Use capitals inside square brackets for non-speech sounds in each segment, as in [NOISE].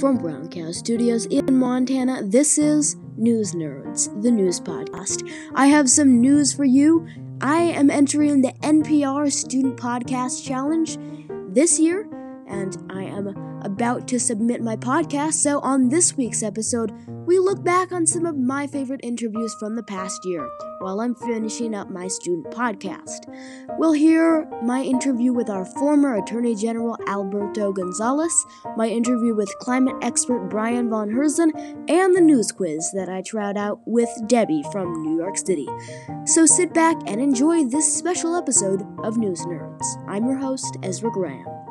From Brown Cow Studios in Montana, this is News Nerds, the news podcast. I have some news for you. I am entering the NPR Student Podcast Challenge this year, and I am about to submit my podcast. So, on this week's episode, we look back on some of my favorite interviews from the past year while I'm finishing up my student podcast. We'll hear my interview with our former Attorney General Alberto Gonzales, my interview with climate expert Brian von Herzen, and the news quiz that I tried out with Debbie from New York City. So sit back and enjoy this special episode of News Nerds. I'm your host, Ezra Graham.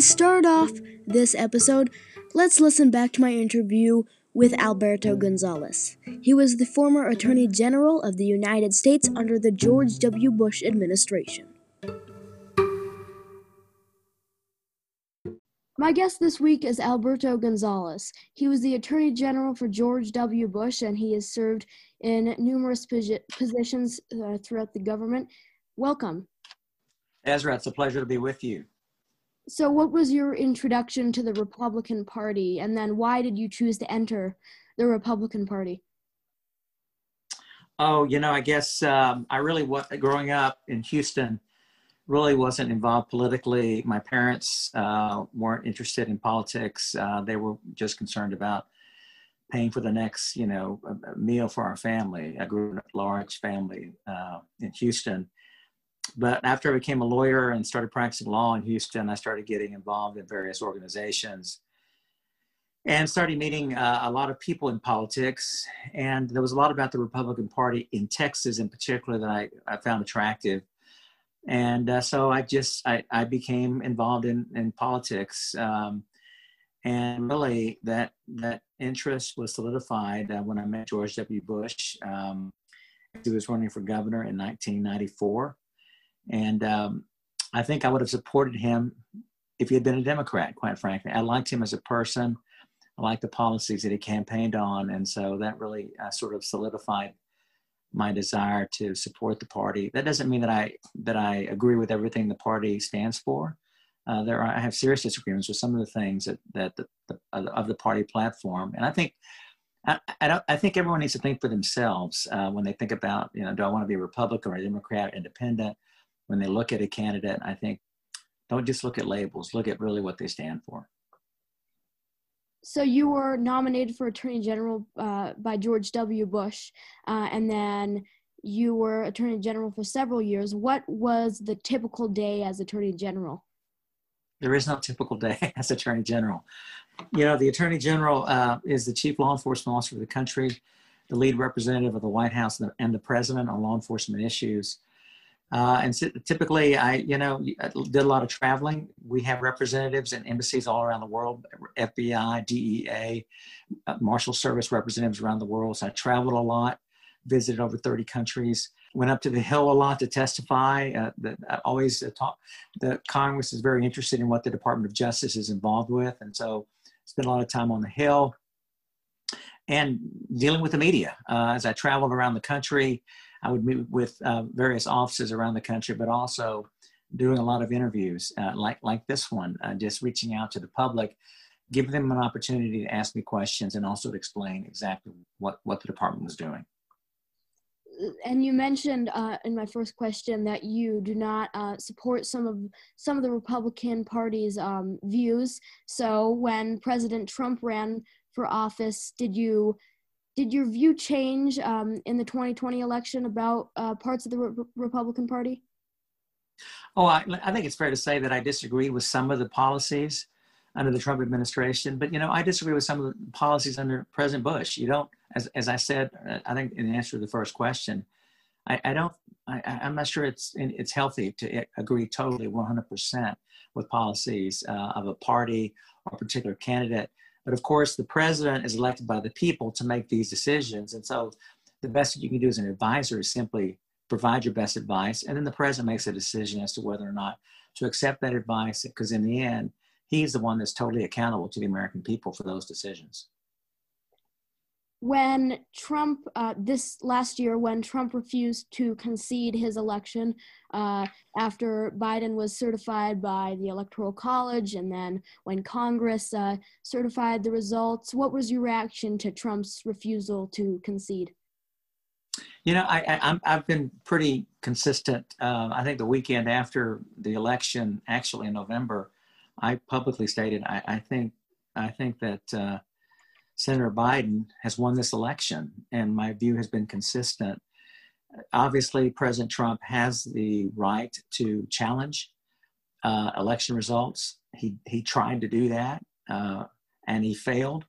To start off this episode, let's listen back to my interview with Alberto Gonzales. He was the former Attorney General of the United States under the George W. Bush administration. My guest this week is Alberto Gonzales. He was the Attorney General for George W. Bush and he has served in numerous positions uh, throughout the government. Welcome. Ezra, it's a pleasure to be with you. So, what was your introduction to the Republican Party, and then why did you choose to enter the Republican Party? Oh, you know, I guess um, I really was growing up in Houston. Really wasn't involved politically. My parents uh, weren't interested in politics. Uh, they were just concerned about paying for the next, you know, meal for our family. I grew in a large family uh, in Houston, but after I became a lawyer and started practicing law in Houston, I started getting involved in various organizations and started meeting uh, a lot of people in politics. And there was a lot about the Republican Party in Texas, in particular, that I, I found attractive. And uh, so I just I, I became involved in in politics, um, and really that that interest was solidified uh, when I met George W. Bush. Um, he was running for governor in 1994 and um, I think I would have supported him if he had been a Democrat, quite frankly. I liked him as a person. I liked the policies that he campaigned on. And so that really uh, sort of solidified my desire to support the party. That doesn't mean that I, that I agree with everything the party stands for. Uh, there are, I have serious disagreements with some of the things that, that the, the, of the party platform. And I think I, I, I, think everyone needs to think for themselves uh, when they think about, you know, do I want to be a Republican or a Democrat, independent? When they look at a candidate, I think don't just look at labels, look at really what they stand for. So you were nominated for Attorney General uh, by George W. Bush, uh, and then you were Attorney General for several years. What was the typical day as Attorney General? There is no typical day [LAUGHS] as Attorney General. You know, the Attorney General uh, is the chief law enforcement officer of the country, the lead representative of the White House and the, and the president on law enforcement issues. Uh, and so typically, I, you know, did a lot of traveling. We have representatives and embassies all around the world, FBI, DEA, uh, Marshal Service representatives around the world. So I traveled a lot, visited over 30 countries, went up to the Hill a lot to testify. Uh, the, I always uh, talk, the Congress is very interested in what the Department of Justice is involved with. And so spent a lot of time on the Hill and dealing with the media. Uh, as I traveled around the country, I would meet with uh, various offices around the country, but also doing a lot of interviews uh, like, like this one, uh, just reaching out to the public, giving them an opportunity to ask me questions and also to explain exactly what, what the department was doing. And you mentioned uh, in my first question that you do not uh, support some of some of the Republican Party's um, views. So when President Trump ran for office, did you did your view change um, in the 2020 election about uh, parts of the Re- Republican Party? Oh, I, I, think it's fair to say that I disagree with some of the policies under the Trump administration, but you know, I disagree with some of the policies under President Bush. You don't, as as I said, uh, I think in answer to the first question, I, I don't, I, am not sure it's it's healthy to agree totally 100% with policies uh, of a party or a particular candidate. But of course, the president is elected by the people to make these decisions. And so the best that you can do as an advisor is simply provide your best advice. And then the president makes a decision as to whether or not to accept that advice, because in the end, he's the one that's totally accountable to the American people for those decisions. When Trump, uh, this last year, when Trump refused to concede his election uh, after Biden was certified by the Electoral College, and then when Congress uh, certified the results, what was your reaction to Trump's refusal to concede? You know, I, I, have been pretty consistent. Uh, I think the weekend after the election, actually in November, I publicly stated I, I think I think that uh, Senator Biden has won this election, and my view has been consistent. Obviously, President Trump has the right to challenge uh, election results. He he tried to do that, uh, and he failed.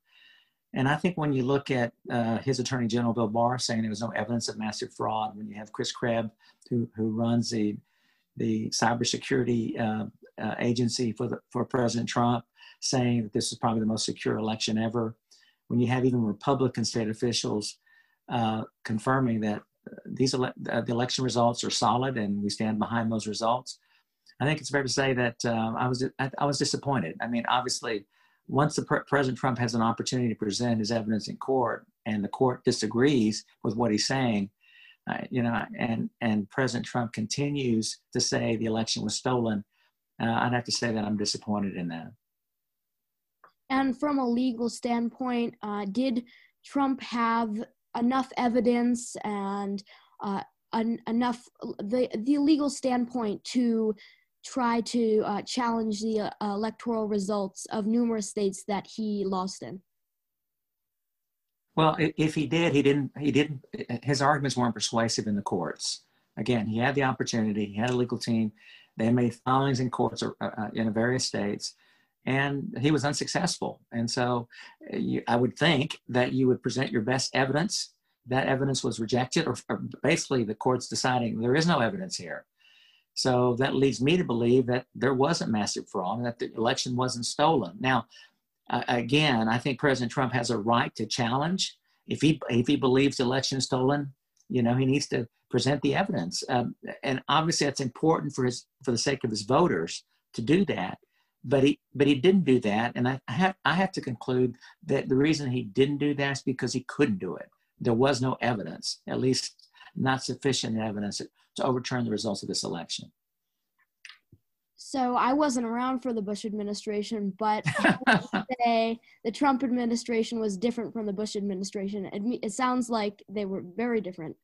And I think when you look at uh, his Attorney General Bill Barr saying there was no evidence of massive fraud, when you have Chris Krebs, who who runs the the cybersecurity uh, uh, agency for the for President Trump, saying that this is probably the most secure election ever, when you have even Republican state officials uh, confirming that these ele- uh, the election results are solid and we stand behind those results, I think it's fair to say that uh, I was I, I, was disappointed. I mean, obviously, once the pre- President Trump has an opportunity to present his evidence in court, and the court disagrees with what he's saying, uh, you know, and and President Trump continues to say the election was stolen, uh, I'd have to say that I'm disappointed in that. And from a legal standpoint, uh, did Trump have enough evidence and uh, en- enough the the legal standpoint to try to uh, challenge the uh, electoral results of numerous states that he lost in? Well, if he did, he didn't. He didn't. His arguments weren't persuasive in the courts. Again, he had the opportunity. He had a legal team. They made filings in courts uh, uh in various states and he was unsuccessful. And so uh, you, I would think that you would present your best evidence. That evidence was rejected, or, or, basically the court's deciding there is no evidence here. So that leads me to believe that there wasn't massive fraud and that the election wasn't stolen. Now, uh, again, I think President Trump has a right to challenge. If he, if he believes the election is stolen, you know, he needs to present the evidence. Um, and obviously that's important for his, for the sake of his voters to do that but he but he didn't do that. And I, I, have i have to conclude that the reason he didn't do that is because he couldn't do it. There was no evidence at least not sufficient evidence to overturn the results of this election. So i wasn't around for the bush administration but [LAUGHS] say the trump administration was different from the bush administration. It, it sounds like they were very different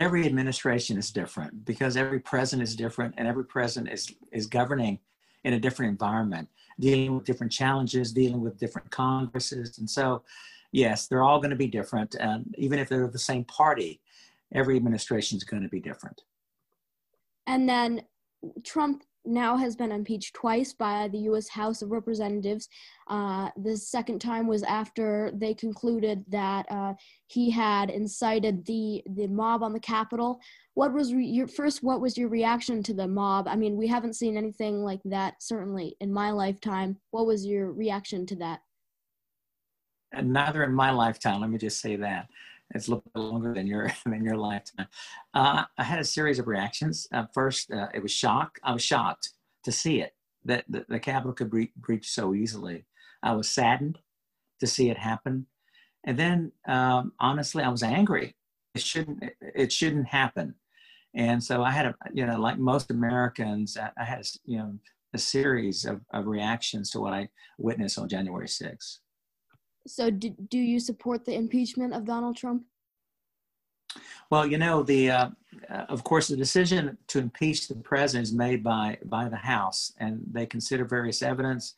every administration is different because every president is different and every president is, is governing in a different environment, dealing with different challenges, dealing with different Congresses. And so, yes, they're all going to be different. And even if they're the same party, every administration is going to be different. And then Trump now has been impeached twice by the U.S. House of Representatives. Uh, the second time was after they concluded that uh, he had incited the the mob on the Capitol. What was re- your first? What was your reaction to the mob? I mean, we haven't seen anything like that certainly in my lifetime. What was your reaction to that? And neither in my lifetime. Let me just say that it's a little bit longer than your [LAUGHS] than your lifetime. Uh, I had a series of reactions. Uh, first, uh, it was shock. I was shocked to see it that the, the Capitol could bre- breach so easily. I was saddened to see it happen, and then um, honestly, I was angry. It shouldn't. It, it, shouldn't happen. And so I had a, you know, like most Americans, I, I had, a, you know, a series of, of reactions to what I witnessed on January 6th. So, do, do you support the impeachment of Donald Trump? Well, you know, the uh, uh, of course the decision to impeach the president is made by by the House, and they consider various evidence.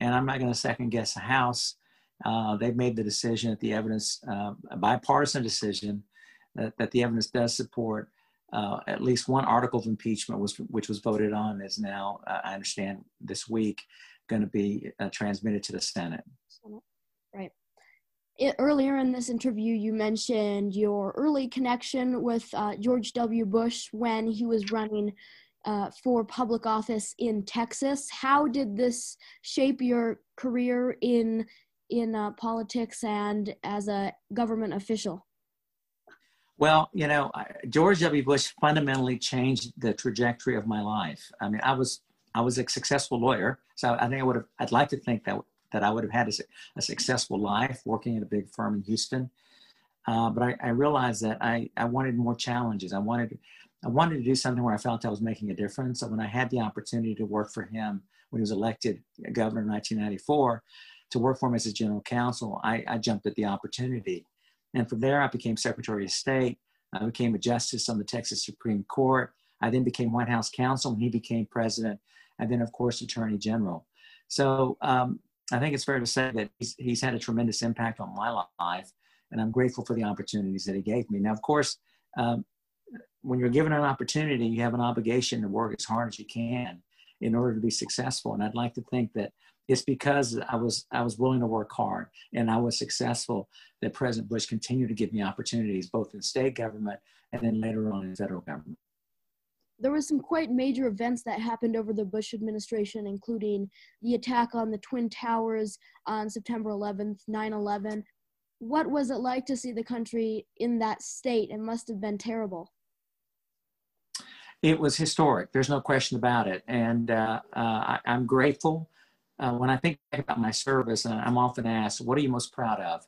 And I'm not going to second guess the House. Uh, they've made the decision that the evidence, uh, a bipartisan decision, that, that the evidence does support uh, at least one article of impeachment, was which was voted on, is now uh, I understand this week going to be transmitted to the Senate. Senate. It, earlier in this interview, you mentioned your early connection with uh, George W. Bush when he was running uh, for public office in Texas. How did this shape your career in in uh, politics and as a government official? Well, you know, George W. Bush fundamentally changed the trajectory of my life. I mean, I was I was a successful lawyer, so I think I would have. I'd like to think that that I would have had a, a successful life working at a big firm in Houston. Uh, but I, I, realized that I, I wanted more challenges. I wanted, I wanted to do something where I felt I was making a difference. So when I had the opportunity to work for him when he was elected governor in 1994, to work for him as his general counsel, I, I jumped at the opportunity. And from there, I became Secretary of State. I became a justice on the Texas Supreme Court. I then became White House counsel, and he became president, and then, of course, Attorney General. So um, I think it's fair to say that he's, he's had a tremendous impact on my life, and I'm grateful for the opportunities that he gave me. Now, of course, um, when you're given an opportunity, you have an obligation to work as hard as you can in order to be successful. And I'd like to think that it's because I was I was willing to work hard and I was successful that President Bush continued to give me opportunities both in state government and then later on in federal government. There were some quite major events that happened over the Bush administration, including the attack on the Twin Towers on September 11th, 9 11. What was it like to see the country in that state? It must have been terrible. It was historic. There's no question about it. And uh, uh, I, I'm grateful uh, when I think about my service, and I'm often asked, what are you most proud of?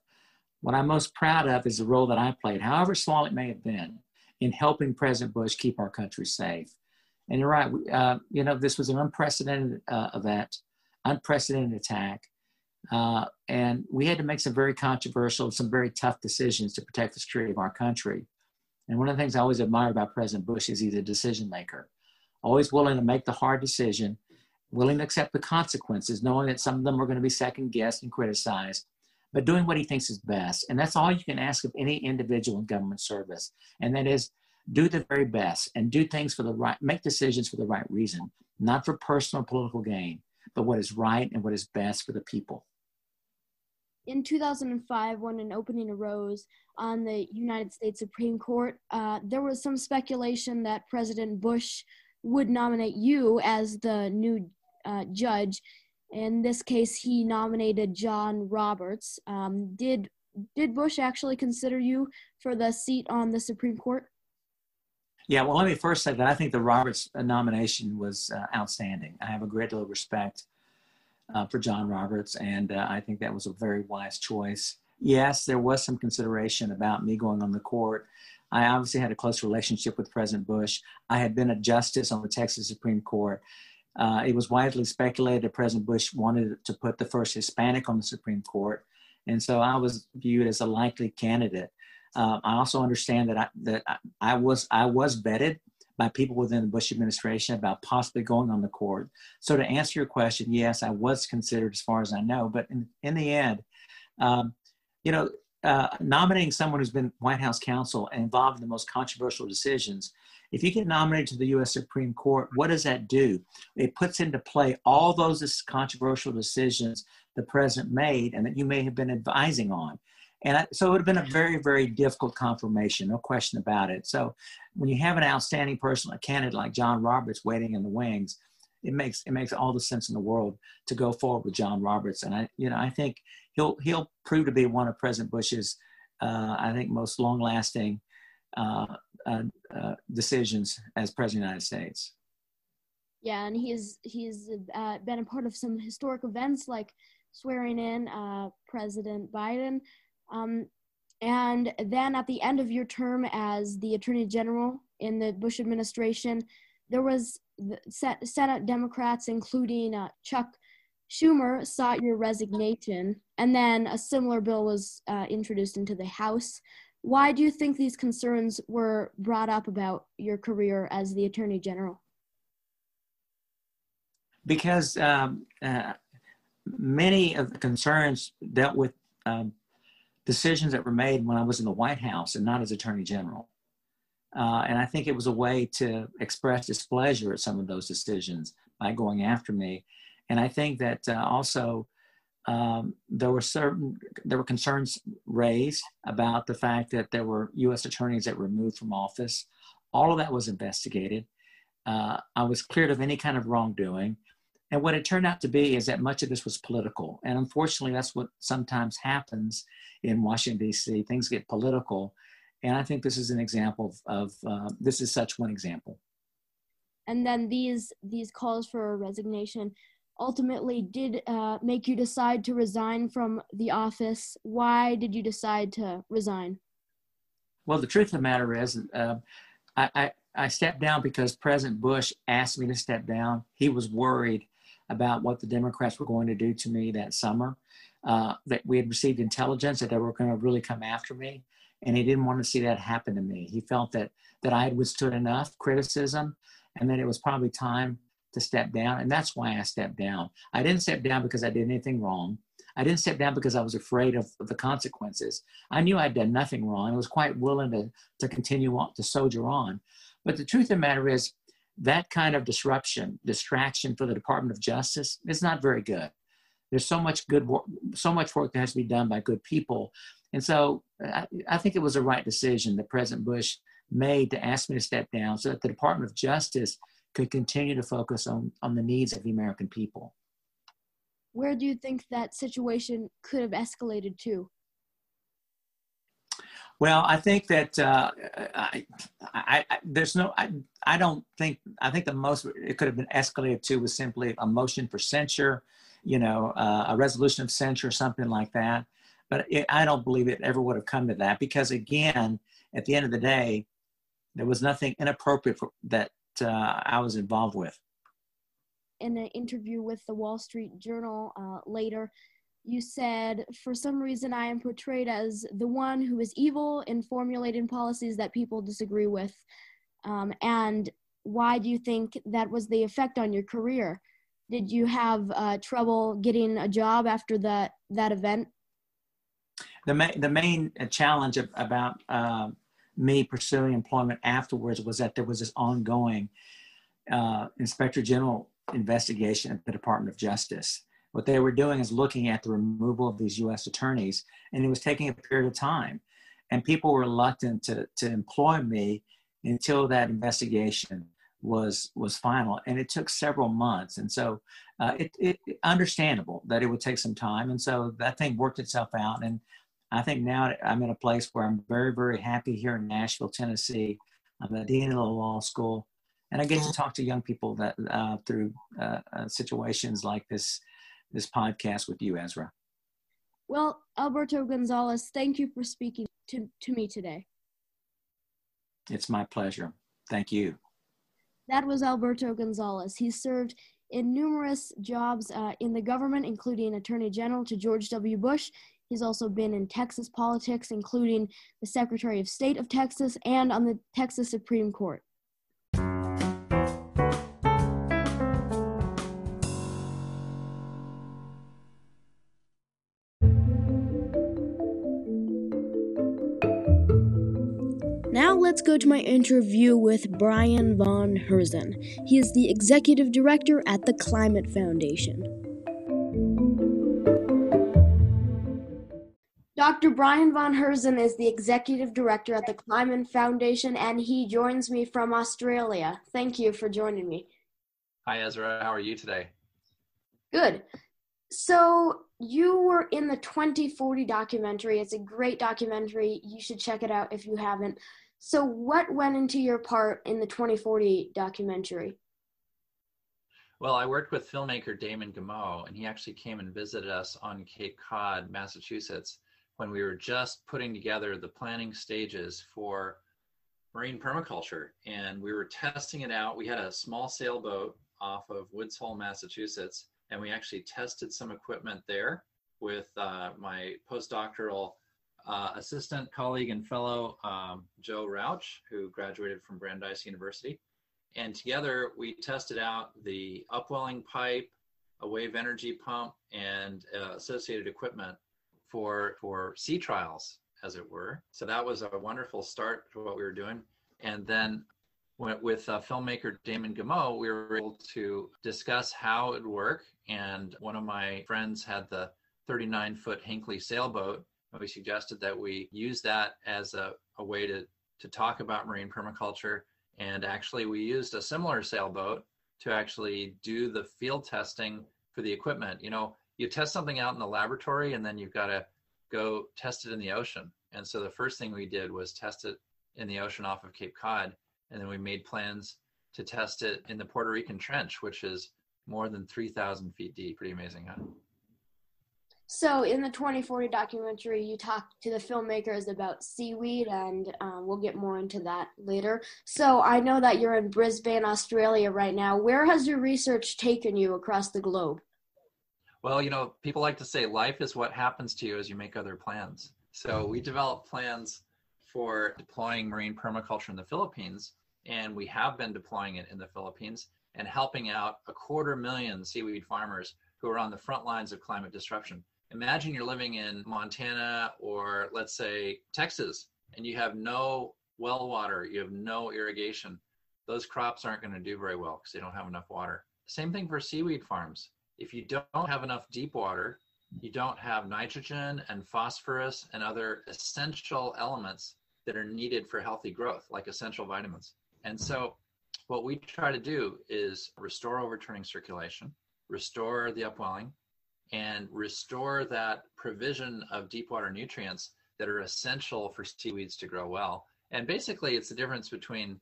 What I'm most proud of is the role that I played, however small it may have been, in helping President Bush keep our country safe. And you're right, uh, you know, this was an unprecedented uh, event, unprecedented attack. Uh, and we had to make some very controversial, some very tough decisions to protect the security of our country. And one of the things I always admire about President Bush is he's a decision maker, always willing to make the hard decision willing to accept the consequences, knowing that some of them are going to be second guessed and criticized, but doing what he thinks is best. And that's all you can ask of any individual in government service. And that is do the very best and do things for the right, make decisions for the right reason, not for personal political gain, but what is right and what is best for the people. In 2005, when an opening arose on the United States Supreme Court, uh, there was some speculation that President Bush would nominate you as the new uh, judge. In this case, he nominated John Roberts. Um, did did Bush actually consider you for the seat on the Supreme Court? Yeah, well, let me first say that I think the Roberts nomination was uh, outstanding. I have a great deal of respect uh, for John Roberts, and uh, I think that was a very wise choice. Yes, there was some consideration about me going on the court. I obviously had a close relationship with President Bush. I had been a justice on the Texas Supreme Court. Uh, it was widely speculated that President Bush wanted to put the first Hispanic on the Supreme Court, and so I was viewed as a likely candidate. Uh, I also understand that I, that I, was I was vetted by people within the Bush administration about possibly going on the court. So to answer your question, yes, I was considered as far as I know, but in, in the end, um, you know, uh, nominating someone who's been White House counsel and involved in the most controversial decisions if you get nominated to the U.S. Supreme Court, what does that do? It puts into play all those controversial decisions the president made and that you may have been advising on. And I, so it would have been a very, very difficult confirmation, no question about it. So when you have an outstanding person, a candidate like John Roberts waiting in the wings, it makes it makes all the sense in the world to go forward with John Roberts. And I, you know, I think he'll he'll prove to be one of President Bush's, uh, I think, most long-lasting uh, uh, uh, decisions as president of the United States. Yeah, and he's he's uh, been a part of some historic events like swearing in uh, President Biden. Um, and then at the end of your term as the Attorney General in the Bush administration, there was the Senate Democrats, including Chuck Schumer, sought your resignation, and then a similar bill was uh, introduced into the House. Why do you think these concerns were brought up about your career as the Attorney General? Because um, uh, many of the concerns dealt with um, decisions that were made when I was in the White House and not as Attorney General. Uh, and I think it was a way to express displeasure at some of those decisions by going after me. And I think that uh, also um, there were certain there were concerns raised about the fact that there were U.S. attorneys that were removed from office. All of that was investigated. Uh, I was cleared of any kind of wrongdoing. And what it turned out to be is that much of this was political. And unfortunately, that's what sometimes happens in Washington, D.C. Things get political. And I think this is an example of, of uh, this is such one example. And then these these calls for resignation ultimately did uh, make you decide to resign from the office. Why did you decide to resign? Well, the truth of the matter is, uh, I, I, I stepped down because President Bush asked me to step down. He was worried about what the Democrats were going to do to me that summer. Uh, that we had received intelligence that they were going to really come after me, and he didn't want to see that happen to me. He felt that that I had withstood enough criticism, and that it was probably time to step down, and that's why I stepped down. I didn't step down because I did anything wrong. I didn't step down because I was afraid of, the consequences. I knew I'd done nothing wrong. I was quite willing to, to continue on, to soldier on. But the truth of the matter is, that kind of disruption, distraction for the Department of Justice is not very good. There's so much good work, so much work that has to be done by good people. And so I, I think it was a right decision that President Bush made to ask me to step down so that the Department of Justice could continue to focus on, on the needs of the American people. Where do you think that situation could have escalated to? Well, I think that uh, I, I, I, there's no, I, I don't think, I think the most it could have been escalated to was simply a motion for censure, you know, uh, a resolution of censure, something like that. But it, I don't believe it ever would have come to that because, again, at the end of the day, there was nothing inappropriate for, that uh, I was involved with. In an interview with the Wall Street Journal uh, later, you said, For some reason, I am portrayed as the one who is evil in formulating policies that people disagree with. Um, and why do you think that was the effect on your career? Did you have uh, trouble getting a job after that, that event? The, ma- the main challenge about uh, me pursuing employment afterwards was that there was this ongoing uh, inspector general investigation at the Department of Justice. What they were doing is looking at the removal of these U.S. attorneys, and it was taking a period of time. And people were reluctant to, to employ me until that investigation was was final, and it took several months. And so, uh, it, it understandable that it would take some time. And so that thing worked itself out, and I think now I'm in a place where I'm very, very happy here in Nashville, Tennessee. I'm the dean of the law school, and I get to talk to young people that uh, through uh, uh, situations like this, this podcast with you, Ezra. Well, Alberto Gonzales, thank you for speaking to, to me today. It's my pleasure. Thank you. That was Alberto Gonzales. He served in numerous jobs uh, in the government, including Attorney General to George W. Bush. He's also been in Texas politics, including the Secretary of State of Texas and on the Texas Supreme Court. Now let's go to my interview with Brian Von Herzen. He is the executive director at the Climate Foundation. Dr. Brian Von Herzen is the executive director at the Climate Foundation, and he joins me from Australia. Thank you for joining me. Hi, Ezra. How are you today? Good. So, you were in the 2040 documentary. It's a great documentary. You should check it out if you haven't. So, what went into your part in the 2040 documentary? Well, I worked with filmmaker Damon Gameau, and he actually came and visited us on Cape Cod, Massachusetts when we were just putting together the planning stages for marine permaculture and we were testing it out. We had a small sailboat off of Woods Hole, Massachusetts, and we actually tested some equipment there with uh, my postdoctoral uh, assistant, colleague, and fellow um, Joe Rauch, who graduated from Brandeis University. And together we tested out the upwelling pipe, a wave energy pump, and uh, associated equipment for for sea trials, as it were. So that was a wonderful start to what we were doing. And then with uh, filmmaker Damon Gameau, we were able to discuss how it would work. And one of my friends had the 39 foot Hinckley sailboat. And we suggested that we use that as a, a way to, to talk about marine permaculture. And actually, we used a similar sailboat to actually do the field testing for the equipment. You know, you test something out in the laboratory and then you've got to go test it in the ocean. And so the first thing we did was test it in the ocean off of Cape Cod. And then we made plans to test it in the Puerto Rican Trench, which is more than 3,000 feet deep. Pretty amazing, huh? So, in the 2040 documentary, you talk to the filmmakers about seaweed, and um, we'll get more into that later. So, I know that you're in Brisbane, Australia right now. Where has your research taken you across the globe? Well, you know, people like to say life is what happens to you as you make other plans. So, we mm-hmm. developed plans for deploying marine permaculture in the Philippines, and we have been deploying it in the Philippines and helping out a quarter million seaweed farmers who are on the front lines of climate disruption imagine you're living in Montana or let's say Texas and you have no well water, you have no irrigation. Those crops aren't going to do very well because they don't have enough water. Same thing for seaweed farms. If you don't have enough deep water, you don't have nitrogen and phosphorus and other essential elements that are needed for healthy growth, like essential vitamins. And so, what we try to do is restore overturning circulation, restore the upwelling, and restore that provision of deep water nutrients that are essential for seaweeds to grow well. And basically, it's the difference between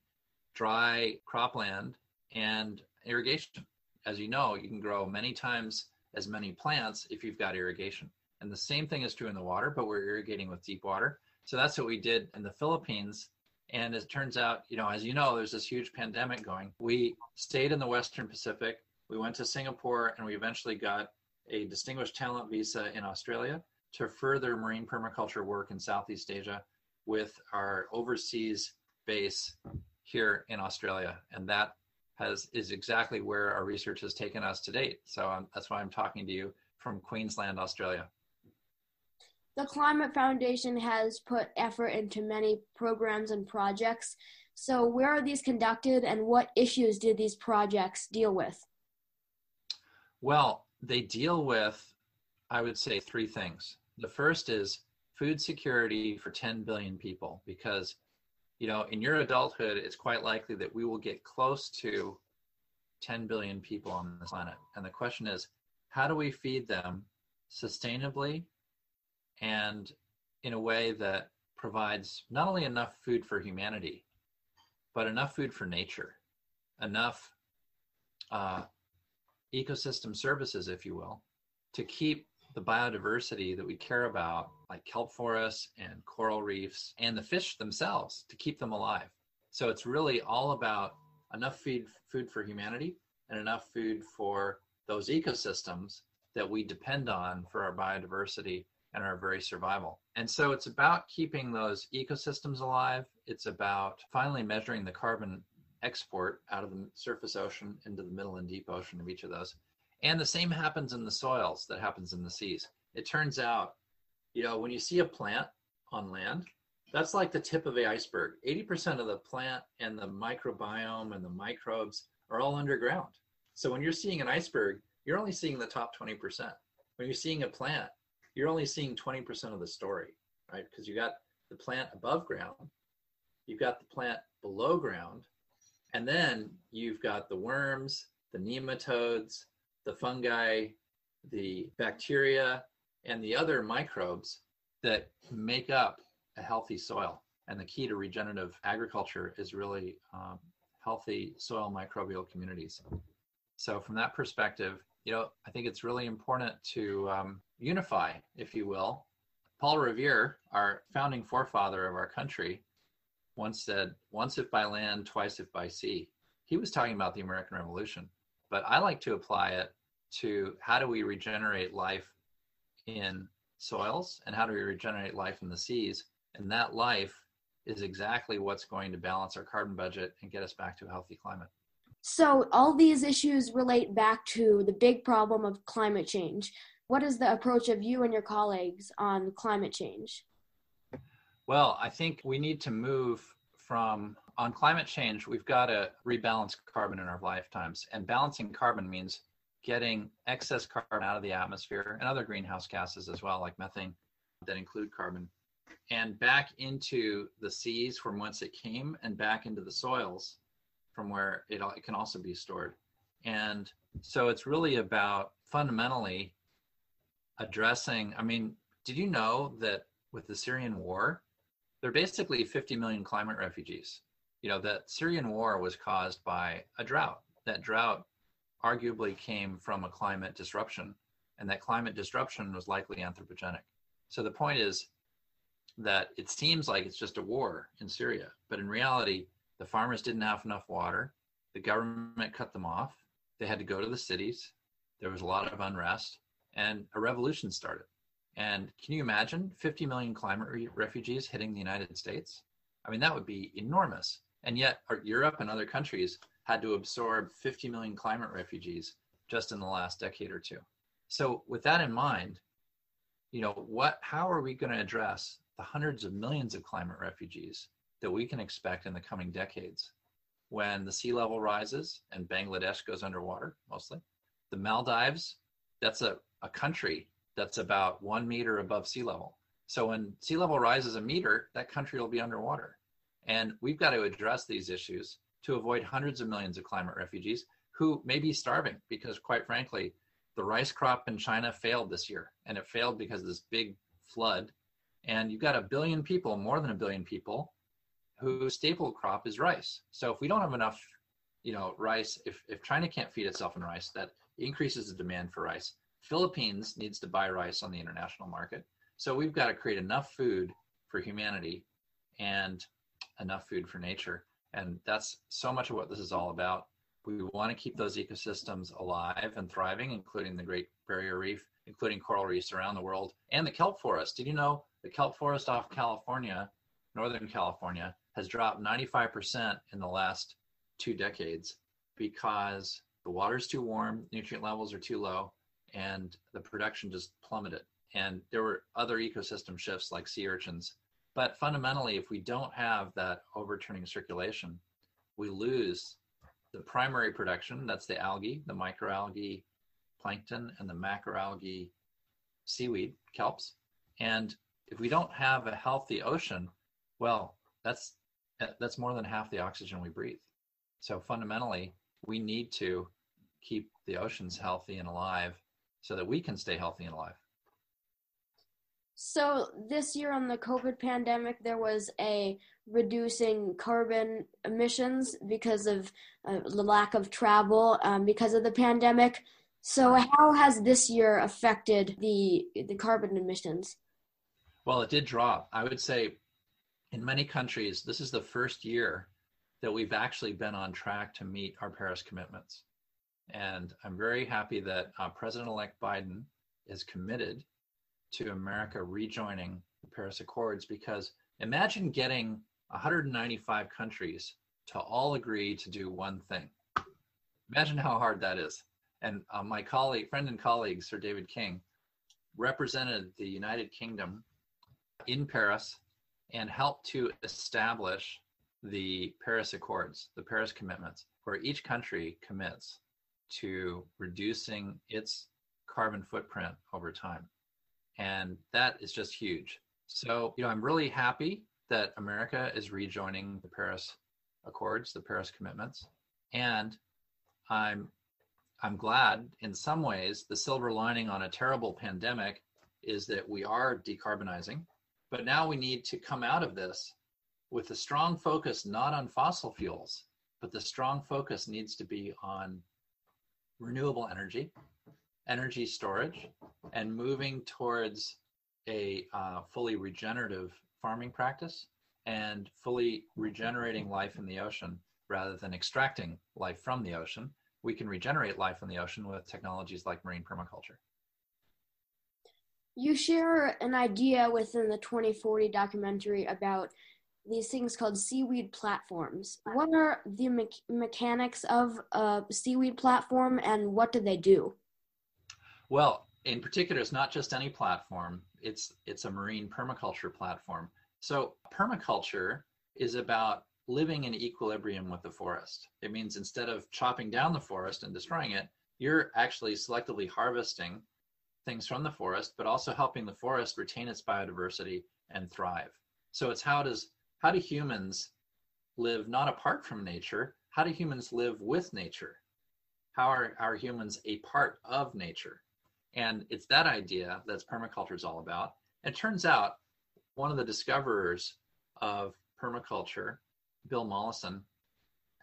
dry cropland and irrigation. As you know, you can grow many times as many plants if you've got irrigation. And the same thing is true in the water, but we're irrigating with deep water. So that's what we did in the Philippines. And it turns out, you know, as you know, there's this huge pandemic going. We stayed in the Western Pacific. We went to Singapore and we eventually got a distinguished talent visa in Australia to further marine permaculture work in Southeast Asia with our overseas base here in Australia. And that has is exactly where our research has taken us to date. So um, that's why I'm talking to you from Queensland, Australia. The Climate Foundation has put effort into many programs and projects. So, where are these conducted and what issues did these projects deal with? Well, they deal with, I would say, three things. The first is food security for 10 billion people, because, you know, in your adulthood, it's quite likely that we will get close to 10 billion people on this planet. And the question is, how do we feed them sustainably and in a way that provides not only enough food for humanity, but enough food for nature, enough uh, ecosystem services, if you will, to keep the biodiversity that we care about, like kelp forests and coral reefs, and the fish themselves, to keep them alive. So it's really all about enough feed, food for humanity and enough food for those ecosystems that we depend on for our biodiversity and our very survival. And so it's about keeping those ecosystems alive. It's about finally measuring the carbon export out of the surface ocean into the middle and deep ocean of each of those. And the same happens in the soils that happens in the seas. It turns out, you know, when you see a plant on land, that's like the tip of the iceberg. 80% of the plant and the microbiome and the microbes are all underground. So when you're seeing an iceberg, you're only seeing the top 20%. When you're seeing a plant, you're only seeing 20% of the story, right? Because you got the plant above ground, you've got the plant below ground, and then you've got the worms, the nematodes, the fungi, the bacteria, and the other microbes that make up a healthy soil. And the key to regenerative agriculture is really um, healthy soil microbial communities. So, from that perspective, you know, I think it's really important to um, unify, if you will. Paul Revere, our founding forefather of our country, once said, once if by land, twice if by sea. He was talking about the American Revolution, but I like to apply it to how do we regenerate life in soils and how do we regenerate life in the seas? And that life is exactly what's going to balance our carbon budget and get us back to a healthy climate. So, all these issues relate back to the big problem of climate change. What is the approach of you and your colleagues on climate change? Well, I think we need to move from on climate change, we've got to rebalance carbon in our lifetimes. And balancing carbon means getting excess carbon out of the atmosphere and other greenhouse gases as well, like methane, that include carbon, and back into the seas from whence it came and back into the soils from where it, it can also be stored. And so it's really about fundamentally addressing. I mean, did you know that with the Syrian war, there are basically 50 million climate refugees. You know, that Syrian war was caused by a drought. That drought arguably came from a climate disruption, and that climate disruption was likely anthropogenic. So the point is that it seems like it's just a war in Syria, but in reality, the farmers didn't have enough water. The government cut them off. They had to go to the cities. There was a lot of unrest, and a revolution started. And can you imagine 50 million climate re- refugees hitting the United States? I mean, that would be enormous. And yet, Europe and other countries had to absorb 50 million climate refugees just in the last decade or two. So, with that in mind, you know, what, how are we going to address the hundreds of millions of climate refugees that we can expect in the coming decades when the sea level rises and Bangladesh goes underwater mostly? The Maldives, that's a, a country that's about one meter above sea level. So when sea level rises a meter, that country will be underwater. And we've got to address these issues to avoid hundreds of millions of climate refugees who may be starving because, quite frankly, the rice crop in China failed this year. And it failed because of this big flood. And you've got a billion people, more than a billion people, whose staple crop is rice. So if we don't have enough, you know, rice, if, if China can't feed itself in rice, that increases the demand for rice. Philippines needs to buy rice on the international market. So we've got to create enough food for humanity and enough food for nature. And that's so much of what this is all about. We want to keep those ecosystems alive and thriving, including the Great Barrier Reef, including coral reefs around the world, and the kelp forest. Did you know the kelp forest off California, Northern California, has dropped 95% in the last two decades because the water's too warm, nutrient levels are too low, and the production just plummeted. And there were other ecosystem shifts like sea urchins. But fundamentally, if we don't have that overturning circulation, we lose the primary production that's the algae, the microalgae plankton, and the macroalgae seaweed, kelps. And if we don't have a healthy ocean, well, that's that's more than half the oxygen we breathe. So fundamentally, we need to keep the oceans healthy and alive so that we can stay healthy and alive. So this year on the COVID pandemic, there was a reducing carbon emissions because of uh, the lack of travel um, because of the pandemic. So how has this year affected the the carbon emissions? Well, it did drop. I would say in many countries, this is the first year that we've actually been on track to meet our Paris commitments. And I'm very happy that uh, President elect Biden is committed to America rejoining the Paris Accords because imagine getting 195 countries to all agree to do one thing. Imagine how hard that is. And uh, my colleague, friend and colleague, Sir David King, represented the United Kingdom in Paris and helped to establish the Paris Accords, the Paris commitments, where each country commits to reducing its carbon footprint over time. And that is just huge. So, you know, I'm really happy that America is rejoining the Paris Accords, the Paris commitments. And I'm I'm glad in some ways the silver lining on a terrible pandemic is that we are decarbonizing. But now we need to come out of this with a strong focus not on fossil fuels, but the strong focus needs to be on renewable energy, energy storage, and moving towards a uh, fully regenerative farming practice and fully regenerating life in the ocean rather than extracting life from the ocean. We can regenerate life in the ocean with technologies like marine permaculture. You share an idea within the 2040 documentary about these things called seaweed platforms. What are the me- mechanics of a seaweed platform and what do they do? Well, in particular, it's not just any platform. It's it's a marine permaculture platform. So permaculture is about living in equilibrium with the forest. It means instead of chopping down the forest and destroying it, you're actually selectively harvesting things from the forest, but also helping the forest retain its biodiversity and thrive. So it's how does how do humans live not apart from nature? How do humans live with nature? How are, are humans a part of nature? And it's that idea that permaculture is all about. it turns out one of the discoverers of permaculture, Bill Mollison,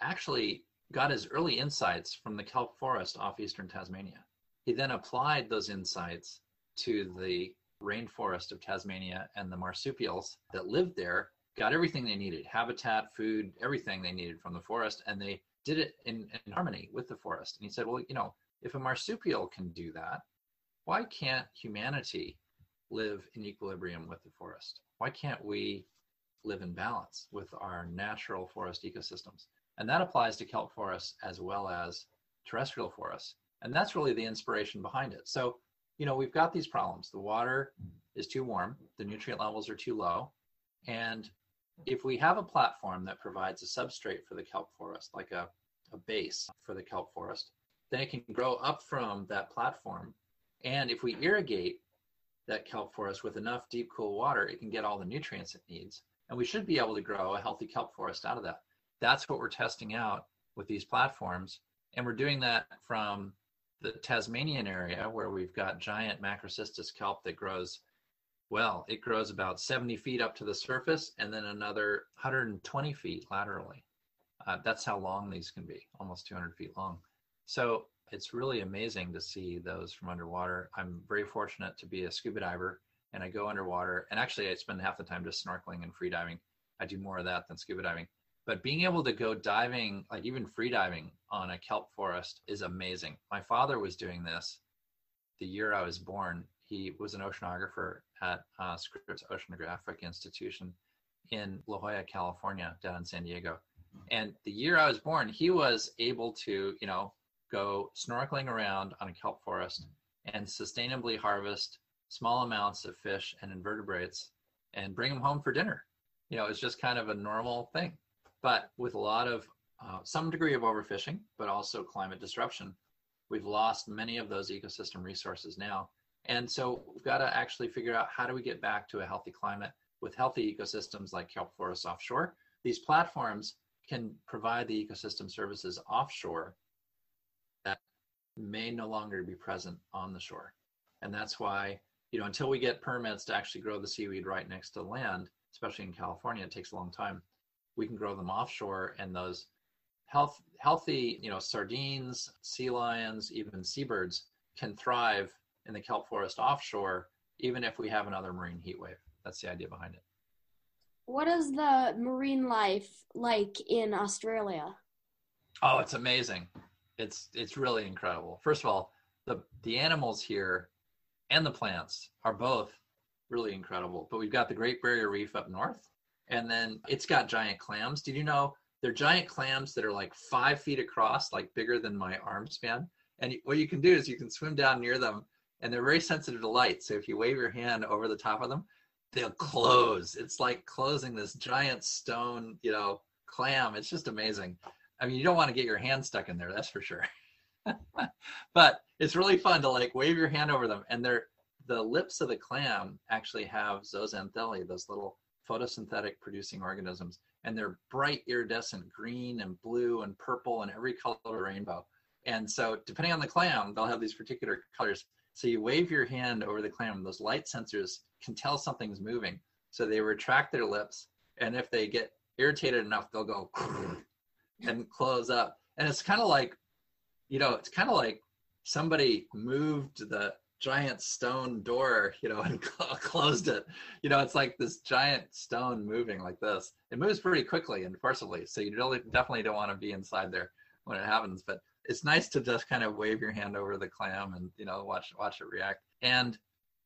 actually got his early insights from the kelp forest off eastern Tasmania. He then applied those insights to the rainforest of Tasmania and the marsupials that lived there, got everything they needed habitat, food, everything they needed from the forest, and they did it in, in harmony with the forest. And he said, Well, you know, if a marsupial can do that, why can't humanity live in equilibrium with the forest? Why can't we live in balance with our natural forest ecosystems? And that applies to kelp forests as well as terrestrial forests. And that's really the inspiration behind it. So, you know, we've got these problems. The water is too warm, the nutrient levels are too low. And if we have a platform that provides a substrate for the kelp forest, like a, a base for the kelp forest, then it can grow up from that platform. And if we irrigate that kelp forest with enough deep, cool water, it can get all the nutrients it needs. And we should be able to grow a healthy kelp forest out of that. That's what we're testing out with these platforms. And we're doing that from the Tasmanian area where we've got giant macrocystis kelp that grows, well, it grows about 70 feet up to the surface and then another 120 feet laterally. Uh, that's how long these can be, almost 200 feet long. So it's really amazing to see those from underwater. I'm very fortunate to be a scuba diver and I go underwater. And actually, I spend half the time just snorkeling and free diving. I do more of that than scuba diving. But being able to go diving, like even free diving on a kelp forest, is amazing. My father was doing this the year I was born. He was an oceanographer at uh, Scripps Oceanographic Institution in La Jolla, California, down in San Diego. And the year I was born, he was able to, you know, go snorkeling around on a kelp forest and sustainably harvest small amounts of fish and invertebrates and bring them home for dinner. You know, it's just kind of a normal thing. But with a lot of uh, some degree of overfishing, but also climate disruption, we've lost many of those ecosystem resources now. And so we've got to actually figure out how do we get back to a healthy climate with healthy ecosystems like kelp forests offshore. These platforms can provide the ecosystem services offshore may no longer be present on the shore. And that's why, you know, until we get permits to actually grow the seaweed right next to land, especially in California, it takes a long time we can grow them offshore and those health, healthy, you know, sardines, sea lions, even seabirds can thrive in the kelp forest offshore, even if we have another marine heat wave. That's the idea behind it. What is the marine life like in Australia? Oh, it's amazing. It's it's really incredible. First of all, the the animals here and the plants are both really incredible. But we've got the Great Barrier Reef up north, and then it's got giant clams. Did you know they're giant clams that are like five feet across, like bigger than my arm span? And what you can do is you can swim down near them, and they're very sensitive to light. So if you wave your hand over the top of them, they'll close. It's like closing this giant stone, you know, clam. It's just amazing. I mean, you don't want to get your hand stuck in there, that's for sure. [LAUGHS] but it's really fun to like wave your hand over them, and they're the lips of the clam actually have zooxanthellae, those little photosynthetic producing organisms, and they're bright iridescent green and blue and purple and every color of the rainbow. And so, depending on the clam, they'll have these particular colors. So, you wave your hand over the clam, those light sensors can tell something's moving. So, they retract their lips, and if they get irritated enough, they'll go [LAUGHS] and close up. And it's kind of like, you know, it's kind of like somebody moved the giant stone door, you know, [LAUGHS] and closed it. You know, it's like this giant stone moving like this. It moves pretty quickly and forcibly, so you really definitely don't want to be inside there when it happens. But it's nice to just kind of wave your hand over the clam and you know watch watch it react. And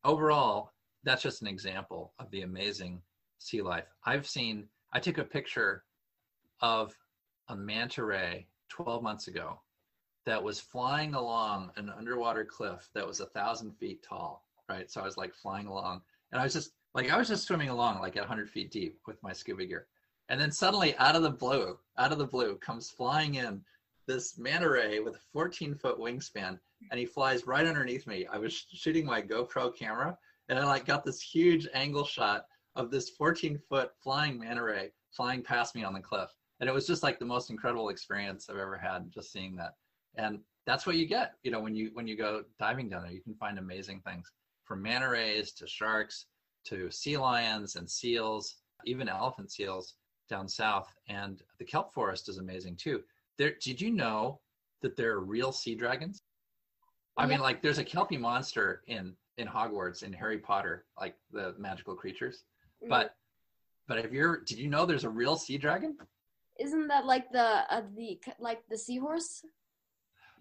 overall, that's just an example of the amazing sea life. I've seen. I took a picture of a manta ray 12 months ago that was flying along an underwater cliff that was a thousand feet tall, right? So I was like flying along and I was just like, I was just swimming along like at 100 feet deep with my scuba gear. And then suddenly out of the blue, out of the blue comes flying in this manta ray with a 14 foot wingspan and he flies right underneath me. I was shooting my GoPro camera and I like got this huge angle shot of this 14 foot flying manta ray flying past me on the cliff. And it was just like the most incredible experience I've ever had just seeing that. And that's what you get you know when you when you go diving down there you can find amazing things from manta rays to sharks to sea lions and seals even elephant seals down south. And the kelp forest is amazing too. There did you know that there are real sea dragons? I mean like there's a kelpie monster in in hogwarts in harry potter like the magical creatures. Mm-hmm. but but if you're, did you know there's a real sea dragon isn't that like the uh, the like the seahorse?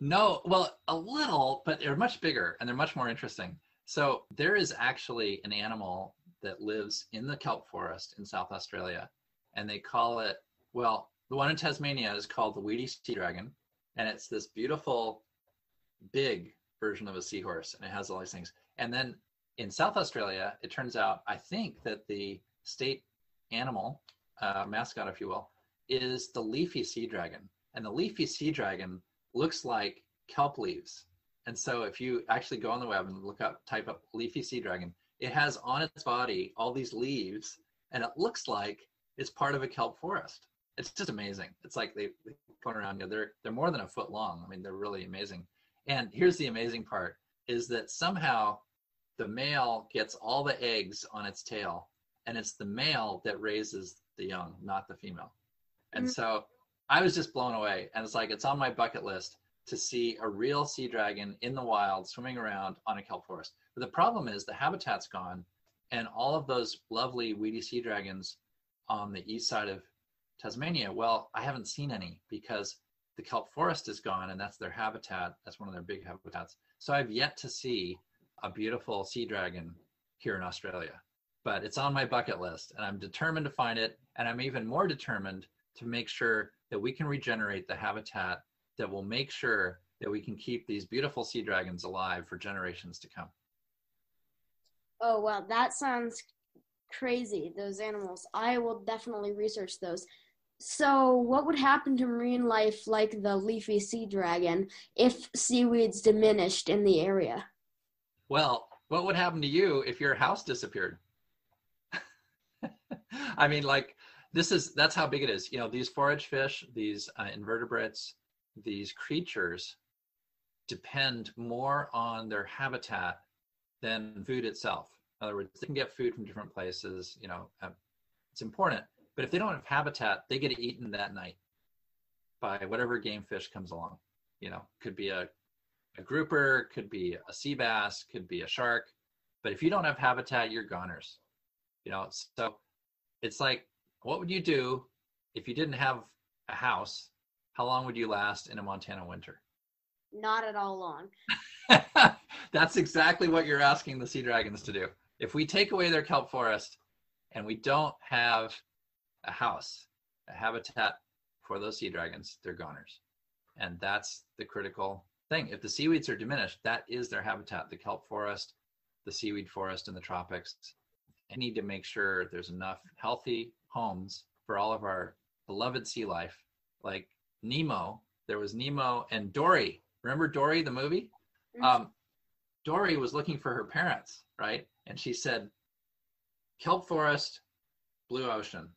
No, well, a little, but they're much bigger and they're much more interesting. So there is actually an animal that lives in the kelp forest in South Australia, and they call it well, the one in Tasmania is called the weedy sea dragon, and it's this beautiful, big version of a seahorse, and it has all these things. And then in South Australia, it turns out I think that the state animal uh, mascot, if you will, is the leafy sea dragon, and the leafy sea dragon looks like kelp leaves. And so if you actually go on the web and look up, type up leafy sea dragon, it has on its body all these leaves and it looks like it's part of a kelp forest. It's just amazing. It's like they, they around, you know, they're, they're more than a foot long. I mean, they're really amazing. And here's the amazing part is that somehow the male gets all the eggs on its tail and it's the male that raises the young, not the female. And Mhm. so I was just blown away. And it's like, it's on my bucket list to see a real sea dragon in the wild swimming around on a kelp forest. But the problem is the habitat's gone, and all of those lovely weedy sea dragons on the east side of Tasmania, well, I haven't seen any because the kelp forest is gone, and that's their habitat. That's one of their big habitats. So I've yet to see a beautiful sea dragon here in Australia. But it's on my bucket list, and I'm determined to find it. And I'm even more determined to make sure that we can regenerate the habitat that will make sure that we can keep these beautiful sea dragons alive for generations to come. Oh wow, that sounds crazy. Those animals. I will definitely research those. So, what would happen to marine life like the leafy sea dragon if seaweeds diminished in the area? Well, what would happen to you if your house disappeared? [LAUGHS] I mean, like, this is that's how big it is. You know, these forage fish, these uh, invertebrates, these creatures depend more on their habitat than food itself. In other words, they can get food from different places. You know, uh, it's important. But if they don't have habitat, they get eaten that night by whatever game fish comes along. You know, could be a, a grouper, could be a sea bass, could be a shark. But if you don't have habitat, you're goners. You know, so it's like, what would you do if you didn't have a house? How long would you last in a Montana winter? Not at all long. [LAUGHS] That's exactly what you're asking the sea dragons to do. If we take away their kelp forest and we don't have a house, a habitat for those sea dragons, they're goners. And that's the critical thing. If the seaweeds are diminished, that is their habitat, the kelp forest, the seaweed forest in the tropics. I need to make sure there's enough healthy homes for all of our beloved sea life. Like Nemo, there was Nemo and Dory. Remember Dory, the movie? Mhm. Um, Dory was looking for her parents, right? And she said, Kelp forest, blue ocean.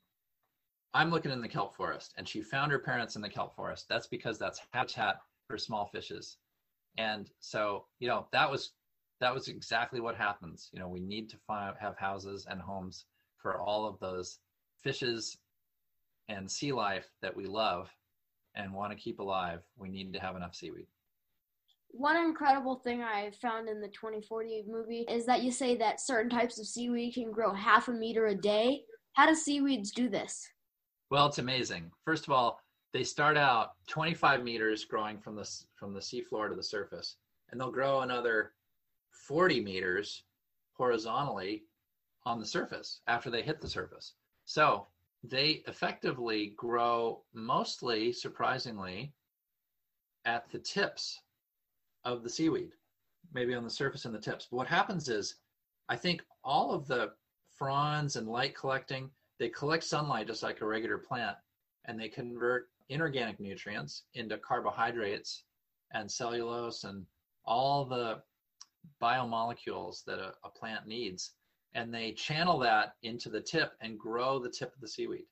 I'm looking in the kelp forest. And she found her parents in the kelp forest. That's because that's habitat for small fishes. And so, you know, that was that was exactly what happens. You know, we need to find, have houses and homes for all of those fishes and sea life that we love and want to keep alive. We need to have enough seaweed. One incredible thing I found in the 2040 movie is that you say that certain types of seaweed can grow half a meter a day. How do seaweeds do this? Well, it's amazing. First of all, they start out 25 meters growing from the from the seafloor to the surface, and they'll grow another 40 meters horizontally on the surface after they hit the surface. So they effectively grow mostly, surprisingly, at the tips of the seaweed, maybe on the surface and the tips. But what happens is, I think all of the fronds and light collecting, they collect sunlight just like a regular plant, and they convert inorganic nutrients into carbohydrates and cellulose and all the biomolecules that a, a plant needs. And they channel that into the tip and grow the tip of the seaweed.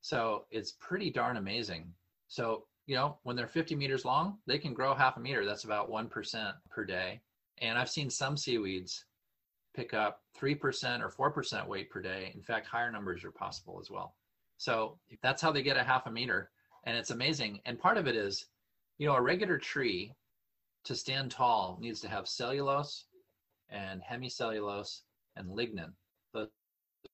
So it's pretty darn amazing. So, you know, when they're 50 meters long, they can grow half a meter. That's about 1% per day. And I've seen some seaweeds pick up 3% or 4% weight per day. In fact, higher numbers are possible as well. So that's how they get a half a meter. and it's amazing. And part of it is, you know, a regular tree to stand tall needs to have cellulose and hemicellulose and lignin. Those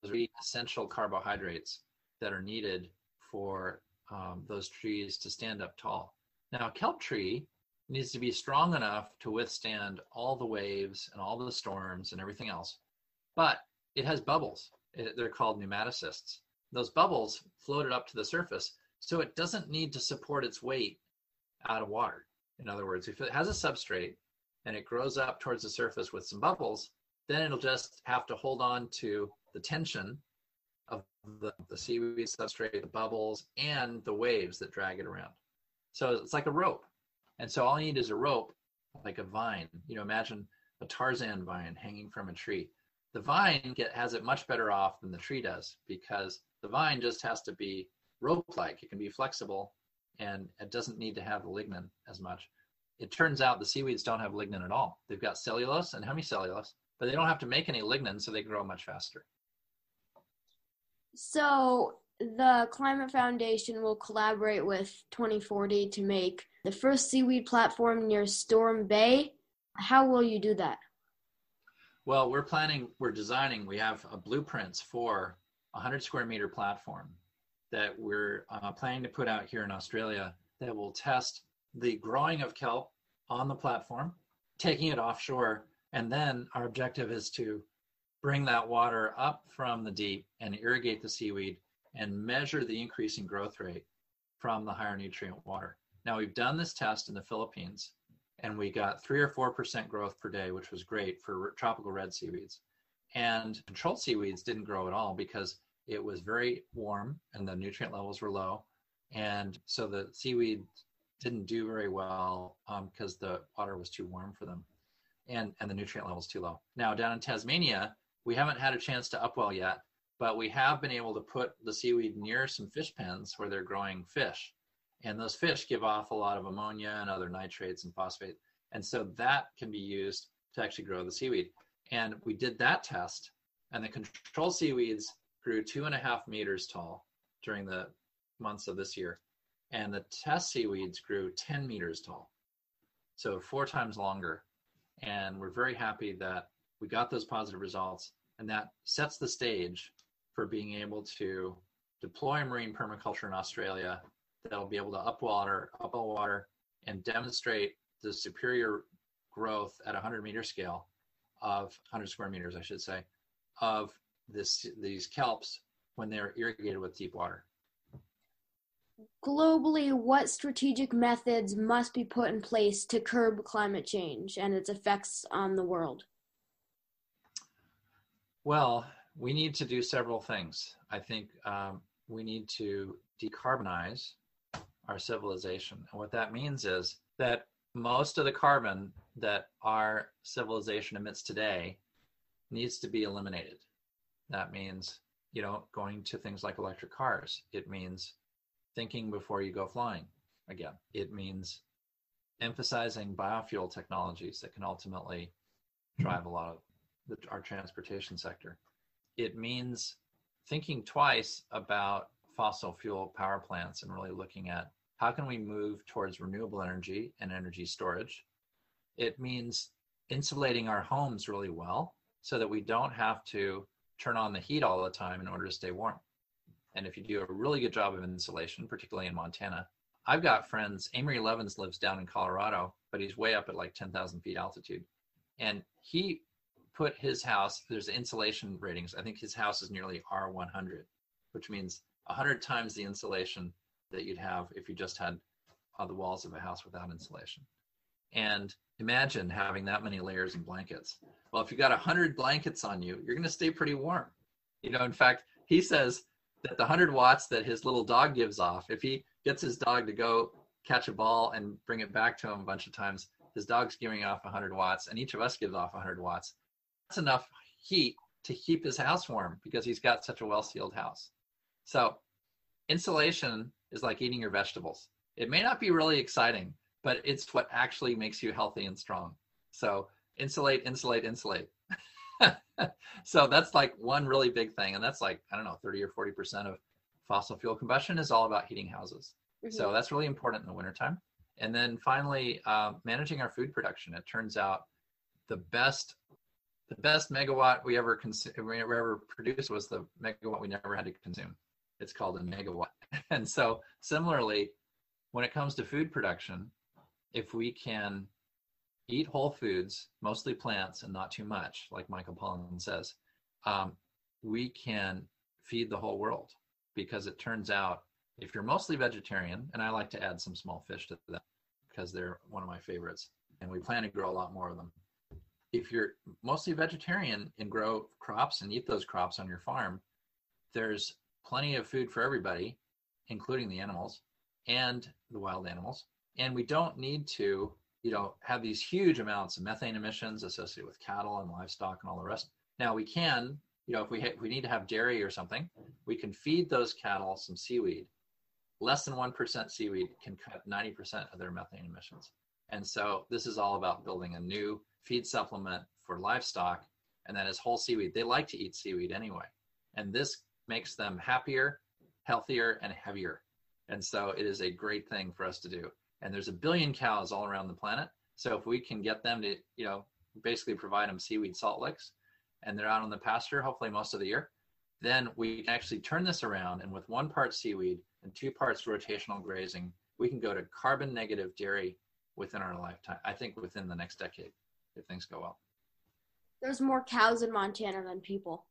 three essential carbohydrates that are needed for um, those trees to stand up tall. Now, a kelp tree needs to be strong enough to withstand all the waves and all the storms and everything else, but it has bubbles. It, they're called pneumatocysts. Those bubbles floated up to the surface, so it doesn't need to support its weight out of water. In other words, if it has a substrate and it grows up towards the surface with some bubbles, then it'll just have to hold on to the tension of the, the seaweed substrate, the bubbles, and the waves that drag it around. So it's like a rope. And so all you need is a rope, like a vine. You know, imagine a Tarzan vine hanging from a tree. The vine get, has it much better off than the tree does because the vine just has to be rope-like. It can be flexible and it doesn't need to have the lignin as much. It turns out the seaweeds don't have lignin at all. They've got cellulose and hemicellulose, but they don't have to make any lignin, so they grow much faster. So the Climate Foundation will collaborate with 2040 to make the first seaweed platform near Storm Bay. How will you do that? Well, we're planning, we're designing, we have a blueprints for a 100 square meter platform that we're uh, planning to put out here in Australia that will test the growing of kelp on the platform, taking it offshore, and then our objective is to bring that water up from the deep and irrigate the seaweed and measure the increasing growth rate from the higher nutrient water. Now we've done this test in the Philippines and we got three or four percent growth per day, which was great for tropical red seaweeds. And controlled seaweeds didn't grow at all because it was very warm and the nutrient levels were low. And so the seaweed didn't do very well because um, the water was too warm for them and, and the nutrient levels too low. Now, down in Tasmania, we haven't had a chance to upwell yet, but we have been able to put the seaweed near some fish pens where they're growing fish. And those fish give off a lot of ammonia and other nitrates and phosphate. And so that can be used to actually grow the seaweed. And we did that test, and the control seaweeds grew two and a half meters tall during the months of this year, and the test seaweeds grew 10 meters tall, so four times longer. And we're very happy that we got those positive results, and that sets the stage for being able to deploy marine permaculture in Australia that'll be able to upwater, water, and demonstrate the superior growth at 100 meter scale of 100 square meters, I should say, of this these kelps when they're irrigated with deep water. Globally, what strategic methods must be put in place to curb climate change and its effects on the world? Well, we need to do several things. I think um, we need to decarbonize our civilization. And what that means is that most of the carbon that our civilization emits today needs to be eliminated. That means, you know, going to things like electric cars. It means thinking before you go flying again. It means emphasizing biofuel technologies that can ultimately drive a lot of the, our transportation sector. It means thinking twice about fossil fuel power plants and really looking at how can we move towards renewable energy and energy storage. It means insulating our homes really well so that we don't have to turn on the heat all the time in order to stay warm. And if you do a really good job of insulation, particularly in Montana, I've got friends. Amory Lovins lives down in Colorado, but he's way up at like 10,000 feet altitude. And he put his house, there's insulation ratings. I think his house is nearly R100, which means 100 times the insulation that you'd have if you just had on the walls of a house without insulation. And imagine having that many layers and blankets. Well, if you got 100 blankets on you, you're going to stay pretty warm. You know, in fact, he says that the 100 watts that his little dog gives off, if he gets his dog to go catch a ball and bring it back to him a bunch of times, his dog's giving off 100 watts, and each of us gives off 100 watts. That's enough heat to keep his house warm because he's got such a well sealed house. So, insulation is like eating your vegetables. It may not be really exciting, but it's what actually makes you healthy and strong. So insulate, insulate, insulate. [LAUGHS] so that's like one really big thing. And that's like, I don't know, 30 or 40% of fossil fuel combustion is all about heating houses. So that's really important in the wintertime. And then finally, uh, managing our food production. It turns out the best the best megawatt we ever consume, we ever produced was the megawatt we never had to consume. It's called a megawatt. [LAUGHS] And so similarly, when it comes to food production, if we can eat whole foods, mostly plants and not too much, like Michael Pollan says, um, we can feed the whole world because it turns out if you're mostly vegetarian, and I like to add some small fish to that because they're one of my favorites, and we plan to grow a lot more of them. If you're mostly vegetarian and grow crops and eat those crops on your farm, there's plenty of food for everybody, including the animals and the wild animals. And we don't need to, you know, have these huge amounts of methane emissions associated with cattle and livestock and all the rest. Now we can, you know, if we ha- we need to have dairy or something, we can feed those cattle some seaweed. Less than one percent seaweed can cut ninety percent of their methane emissions. And so this is all about building a new feed supplement for livestock, and that is whole seaweed. They like to eat seaweed anyway, and this makes them happier, healthier, and heavier. And so it is a great thing for us to do. And there's a billion cows all around the planet. So if we can get them to, you know, basically provide them seaweed salt licks and they're out on the pasture, hopefully most of the year, then we can actually turn this around. And with one part seaweed and two parts rotational grazing, we can go to carbon negative dairy within our lifetime. I think within the next decade, if things go well. There's more cows in Montana than people.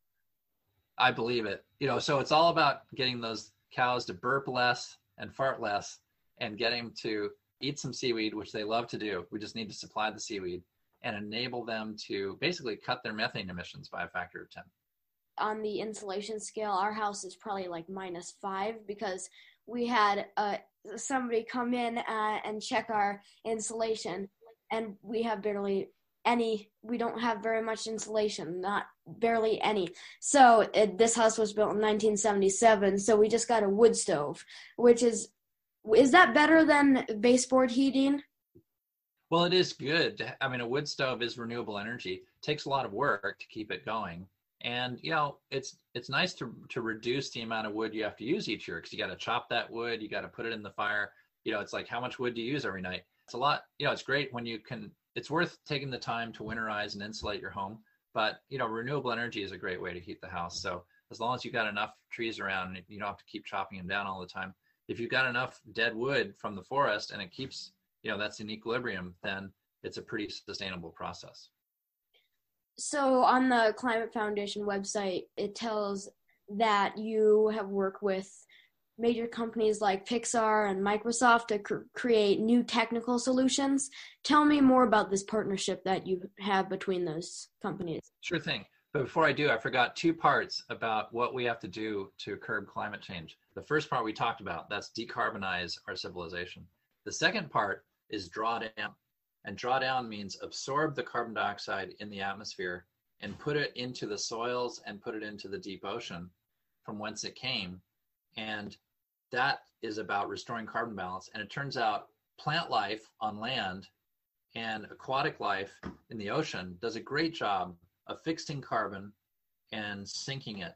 I believe it. You know, so it's all about getting those cows to burp less and fart less and getting them to eat some seaweed, which they love to do. We just need to supply the seaweed and enable them to basically cut their methane emissions by a factor of 10. On the insulation scale, our house is probably like minus five because we had uh, somebody come in uh, and check our insulation, and we have barely any we don't have very much insulation not barely any so it, this house was built in 1977 so we just got a wood stove which is is that better than baseboard heating well it is good i mean a wood stove is renewable energy it takes a lot of work to keep it going and you know it's it's nice to to reduce the amount of wood you have to use each year because you got to chop that wood you got to put it in the fire you know it's like how much wood do you use every night it's a lot you know it's great when you can it's worth taking the time to winterize and insulate your home. But you know, renewable energy is a great way to heat the house. So as long as you've got enough trees around, you don't have to keep chopping them down all the time. If you've got enough dead wood from the forest and it keeps, you know, that's in equilibrium, then it's a pretty sustainable process. So on the Climate Foundation website, it tells that you have worked with major companies like Pixar and Microsoft to cr- create new technical solutions. Tell me more about this partnership that you have between those companies. Sure thing. But before I do, I forgot two parts about what we have to do to curb climate change. The first part we talked about, that's decarbonize our civilization. The second part is draw down. And draw down means absorb the carbon dioxide in the atmosphere and put it into the soils and put it into the deep ocean from whence it came and that is about restoring carbon balance. And it turns out plant life on land and aquatic life in the ocean does a great job of fixing carbon and sinking it,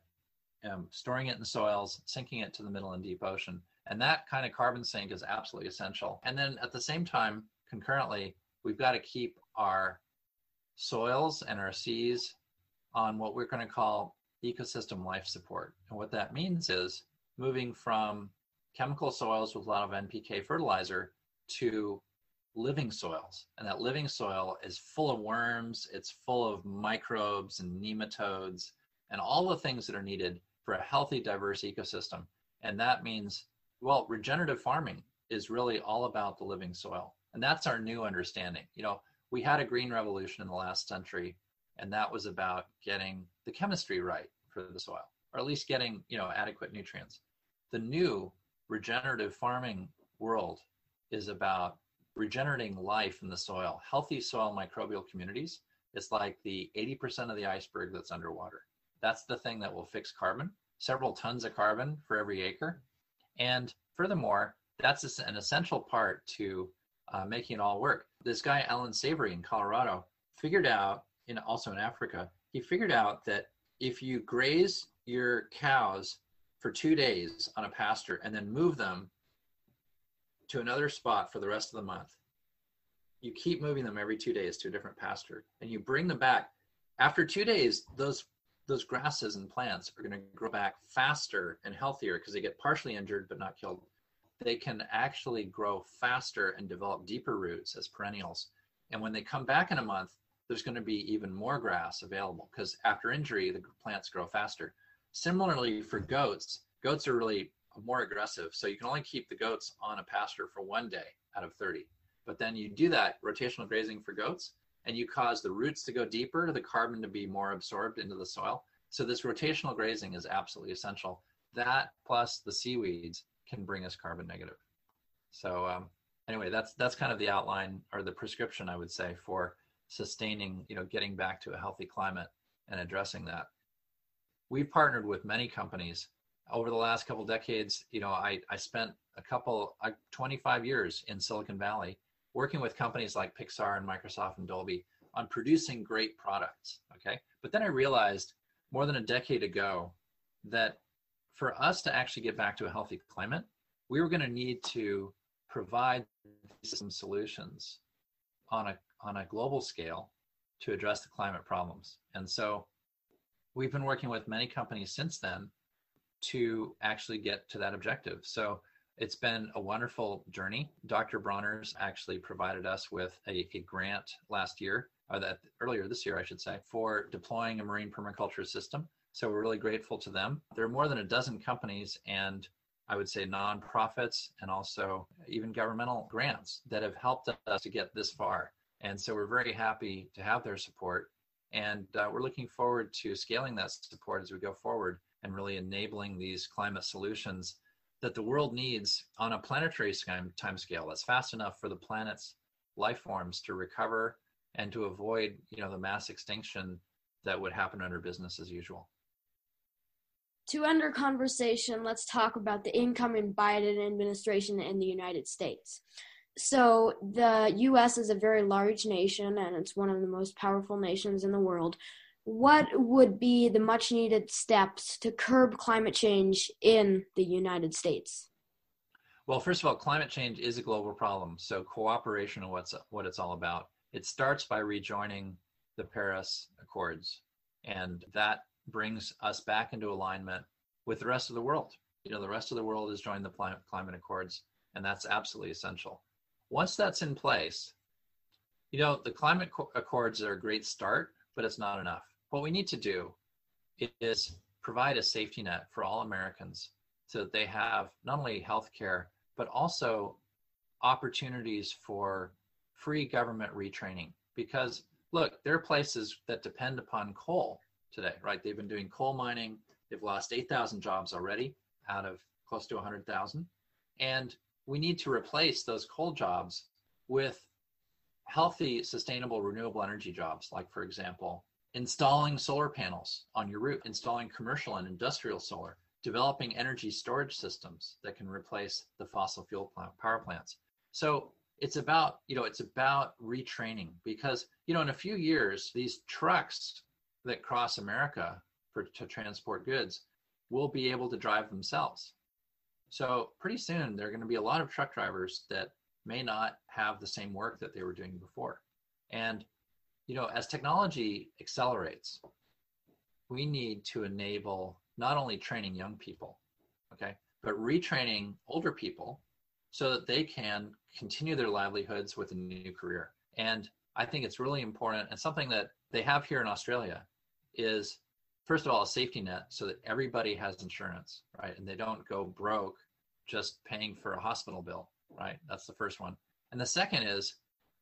um, storing it in soils, sinking it to the middle and deep ocean. And that kind of carbon sink is absolutely essential. And then at the same time, concurrently, we've got to keep our soils and our seas on what we're going to call ecosystem life support. And what that means is moving from chemical soils with a lot of NPK fertilizer to living soils. And that living soil is full of worms, it's full of microbes and nematodes and all the things that are needed for a healthy, diverse ecosystem. And that means, well, regenerative farming is really all about the living soil. And that's our new understanding. You know, we had a green revolution in the last century, and that was about getting the chemistry right for the soil, or at least getting, you know, adequate nutrients the new regenerative farming world is about regenerating life in the soil, healthy soil microbial communities. It's like the 80% of the iceberg that's underwater. That's the thing that will fix carbon, several tons of carbon for every acre. And furthermore, that's an essential part to uh, making it all work. This guy, Allan Savory in Colorado, figured out, in, also in Africa, he figured out that if you graze your cows for two days on a pasture and then move them to another spot for the rest of the month. You keep moving them every two days to a different pasture, and you bring them back. After two days, those those grasses and plants are going to grow back faster and healthier because they get partially injured but not killed. They can actually grow faster and develop deeper roots as perennials. And when they come back in a month, there's going to be even more grass available because after injury, the plants grow faster. Similarly, for goats, goats are really more aggressive. So you can only keep the goats on a pasture for one day out of 30. But then you do that rotational grazing for goats, and you cause the roots to go deeper, the carbon to be more absorbed into the soil. So this rotational grazing is absolutely essential. That plus the seaweeds can bring us carbon negative. So um, anyway, that's that's kind of the outline or the prescription I would say for sustaining, you know, getting back to a healthy climate and addressing that. We've partnered with many companies over the last couple decades. You know, I, I spent a couple, uh, 25 years in Silicon Valley working with companies like Pixar and Microsoft and Dolby on producing great products. Okay. But then I realized more than a decade ago that for us to actually get back to a healthy climate, we were going to need to provide some solutions on a on a global scale to address the climate problems. And so we've been working with many companies since then to actually get to that objective. So it's been a wonderful journey. Dr. Bronner's actually provided us with a, a grant last year, or that earlier this year, I should say, for deploying a marine permaculture system. So we're really grateful to them. There are more than a dozen companies and I would say nonprofits and also even governmental grants that have helped us to get this far. And so we're very happy to have their support. And uh, we're looking forward to scaling that support as we go forward and really enabling these climate solutions that the world needs on a planetary time scale that's fast enough for the planet's life forms to recover and to avoid you know the mass extinction that would happen under business as usual to end our conversation let's talk about the incoming biden administration in the united states so the US is a very large nation and it's one of the most powerful nations in the world. What would be the much needed steps to curb climate change in the United States? Well, first of all, climate change is a global problem. So cooperation is what's what it's all about. It starts by rejoining the Paris Accords, and that brings us back into alignment with the rest of the world. You know, the rest of the world has joined the climate accords, and that's absolutely essential. Once that's in place, you know, the climate accords are a great start, but it's not enough. What we need to do is provide a safety net for all Americans so that they have not only health care, but also opportunities for free government retraining. Because look, there are places that depend upon coal today, right? They've been doing coal mining. They've lost 8,000 jobs already out of close to 100,000. And we need to replace those coal jobs with healthy, sustainable, renewable energy jobs, like, for example, installing solar panels on your roof, installing commercial and industrial solar, developing energy storage systems that can replace the fossil fuel plant, power plants. So it's about, you know, it's about retraining because, you know, in a few years, these trucks that cross America for to transport goods will be able to drive themselves. So pretty soon there are going to be a lot of truck drivers that may not have the same work that they were doing before. And you know, as technology accelerates, we need to enable not only training young people, okay, but retraining older people so that they can continue their livelihoods with a new career. And I think it's really important and something that they have here in Australia is first of all a safety net so that everybody has insurance right? And they don't go broke just paying for a hospital bill right? That's the first one. And the second is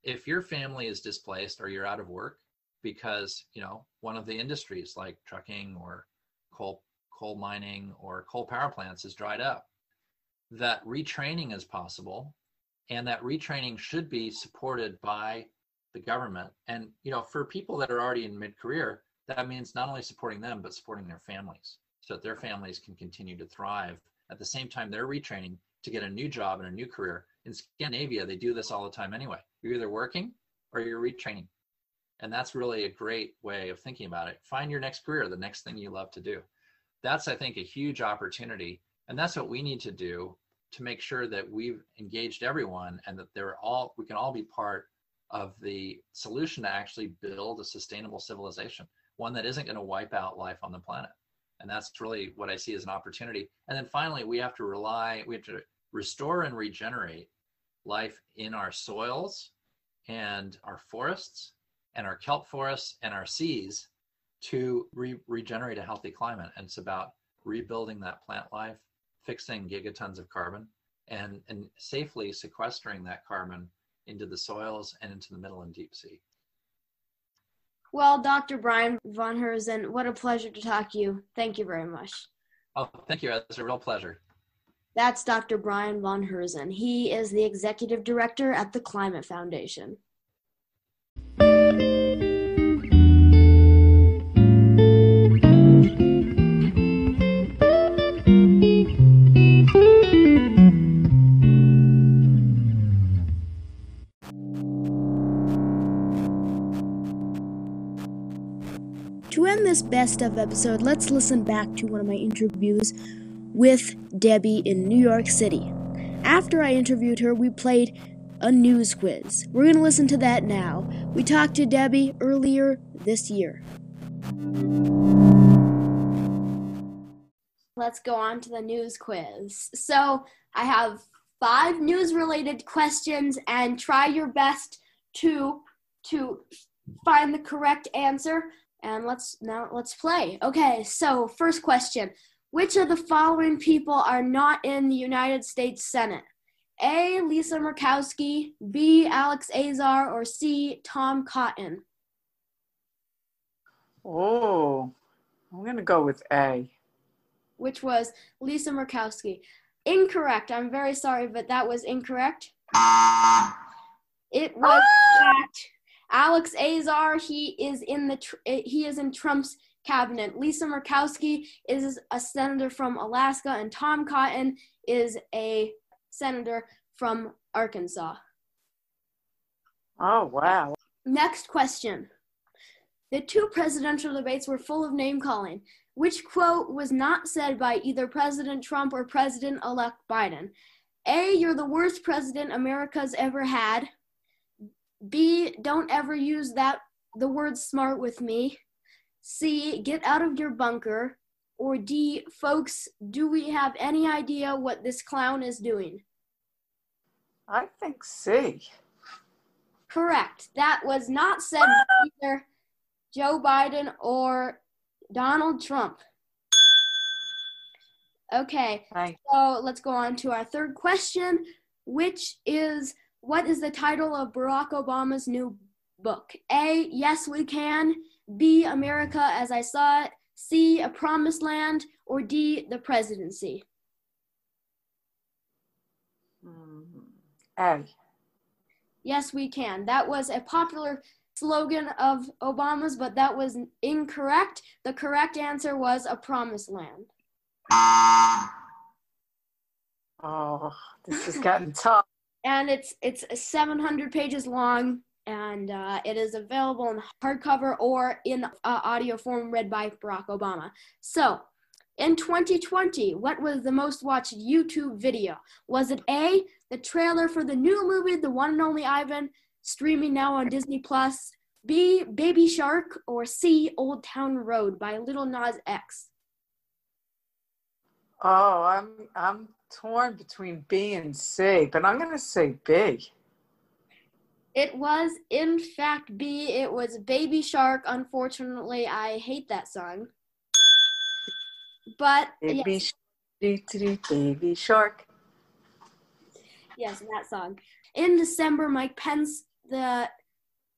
if your family is displaced or you're out of work because you know one of the industries like trucking or coal coal mining or coal power plants is dried up that retraining is possible and that retraining should be supported by the government and you know for people that are already in mid-career that means not only supporting them, but supporting their families so that their families can continue to thrive. At the same time, they're retraining to get a new job and a new career. In Scandinavia, they do this all the time anyway. You're either working or you're retraining. And that's really a great way of thinking about it. Find your next career, the next thing you love to do. That's, I think, a huge opportunity. And that's what we need to do to make sure that we've engaged everyone and that they're all we can all be part of the solution to actually build a sustainable civilization, one that isn't going to wipe out life on the planet. And that's really what I see as an opportunity. And then finally, we have to rely, we have to restore and regenerate life in our soils and our forests and our kelp forests and our seas to re- regenerate a healthy climate. And it's about rebuilding that plant life, fixing gigatons of carbon, and, and safely sequestering that carbon into the soils and into the middle and deep sea. Well, Dr. Brian von Herzen, what a pleasure to talk to you. Thank you very much. Oh, thank you. It's a real pleasure. That's Dr. Brian von Herzen. He is the executive director at the Climate Foundation. To end this best of episode, let's listen back to one of my interviews with Debbie in New York City. After I interviewed her, we played a news quiz. We're going to listen to that now. We talked to Debbie earlier this year. Let's go on to the news quiz. So, I have five news related questions and try your best to to find the correct answer and let's now let's play. Okay, so first question. Which of the following people are not in the United States Senate? A. Lisa Murkowski, B. Alex Azar, or C. Tom Cotton? Oh, I'm going to go with A. Which was Lisa Murkowski. Incorrect. I'm very sorry, but that was incorrect. It was ah! fact Alex Azar, he is in the he is in Trump's cabinet. Lisa Murkowski is a senator from Alaska, and Tom Cotton is a senator from Arkansas. Oh wow! Next question. The two presidential debates were full of name calling. Which quote was not said by either President Trump or President elect Biden? A, you're the worst president America's ever had. B, don't ever use that the word smart with me. C, get out of your bunker. Or D, folks, do we have any idea what this clown is doing? I think C. Correct. That was not said by ah! either Joe Biden or Donald Trump. Okay, Hi. so let's go on to our third question, which is what is the title of Barack Obama's new book? A. Yes, we can. B. America as I saw it. C. A Promised Land. Or D. The Presidency. Mm, A. Yes, we can. That was a popular slogan of Obama's, but that was incorrect. The correct answer was A Promised Land. Oh, this has gotten [LAUGHS] tough. and it's it's 700 pages long and uh, it is available in hardcover or in uh, audio form read by barack obama. So in 2020 what was the most watched youtube video? Was it a the trailer for the new movie the one and only ivan streaming now on disney plus b baby shark or c old town road by Lil Nas X? Oh, I'm I'm torn between B and C, but I'm going to say B. It was, in fact, B. It was Baby Shark. Unfortunately, I hate that song. But Baby yes, shark, baby shark. yes, that song. In December, Mike Pence, the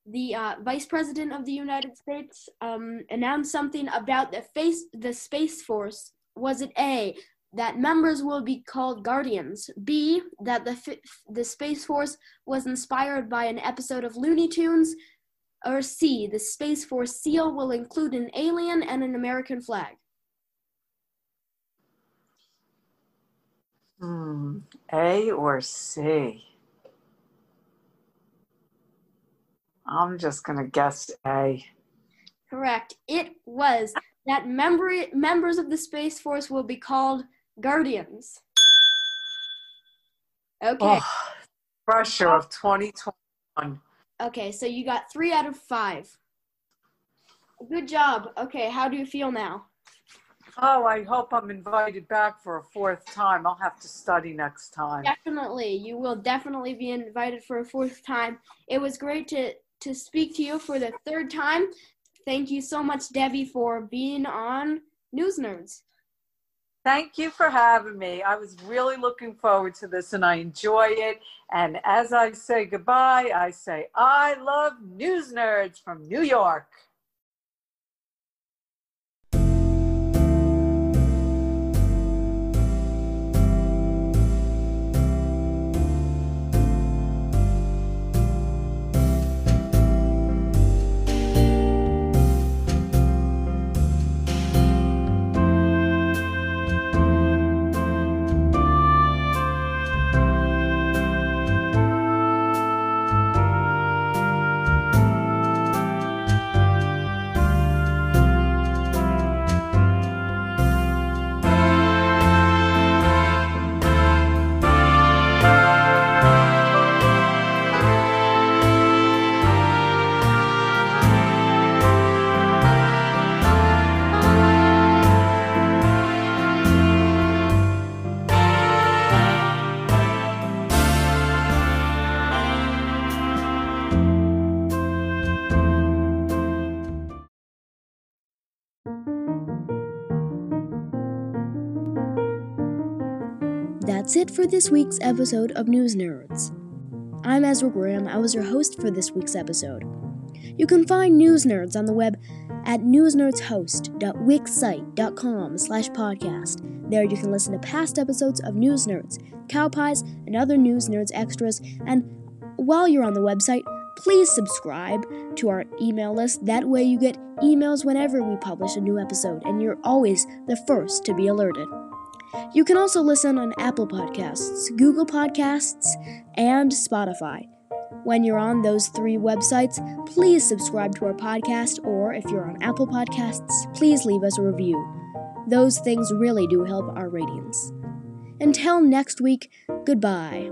the uh, Vice President of the United States, um, announced something about the face the Space Force. Was it A that members will be called Guardians? B that the the Space Force was inspired by an episode of Looney Tunes? Or C the Space Force seal will include an alien and an American flag? Hmm, A or C? I'm just going to guess A. Correct. It was that member members of the Space Force will be called Guardians. Okay. Oh, pressure of 2021. Okay, so you got three out of five. Good job. Okay, how do you feel now? Oh, I hope I'm invited back for a fourth time. I'll have to study next time. Definitely. You will definitely be invited for a fourth time. It was great to, to speak to you for the third time. Thank you so much, Debbie, for being on News Nerds. Thank you for having me. I was really looking forward to this and I enjoy it. And as I say goodbye, I say, I love News Nerds from New York. That's it for this week's episode of News Nerds. I'm Ezra Graham. I was your host for this week's episode. You can find News Nerds on the web at newsnerdshost.wixsite.com slash podcast. There you can listen to past episodes of News Nerds, Cow Pies, and other News Nerds extras. And while you're on the website, please subscribe to our email list. That way you get emails whenever we publish a new episode, and you're always the first to be alerted. You can also listen on Apple Podcasts, Google Podcasts, and Spotify. When you're on those three websites, please subscribe to our podcast, or if you're on Apple Podcasts, please leave us a review. Those things really do help our ratings. Until next week, goodbye.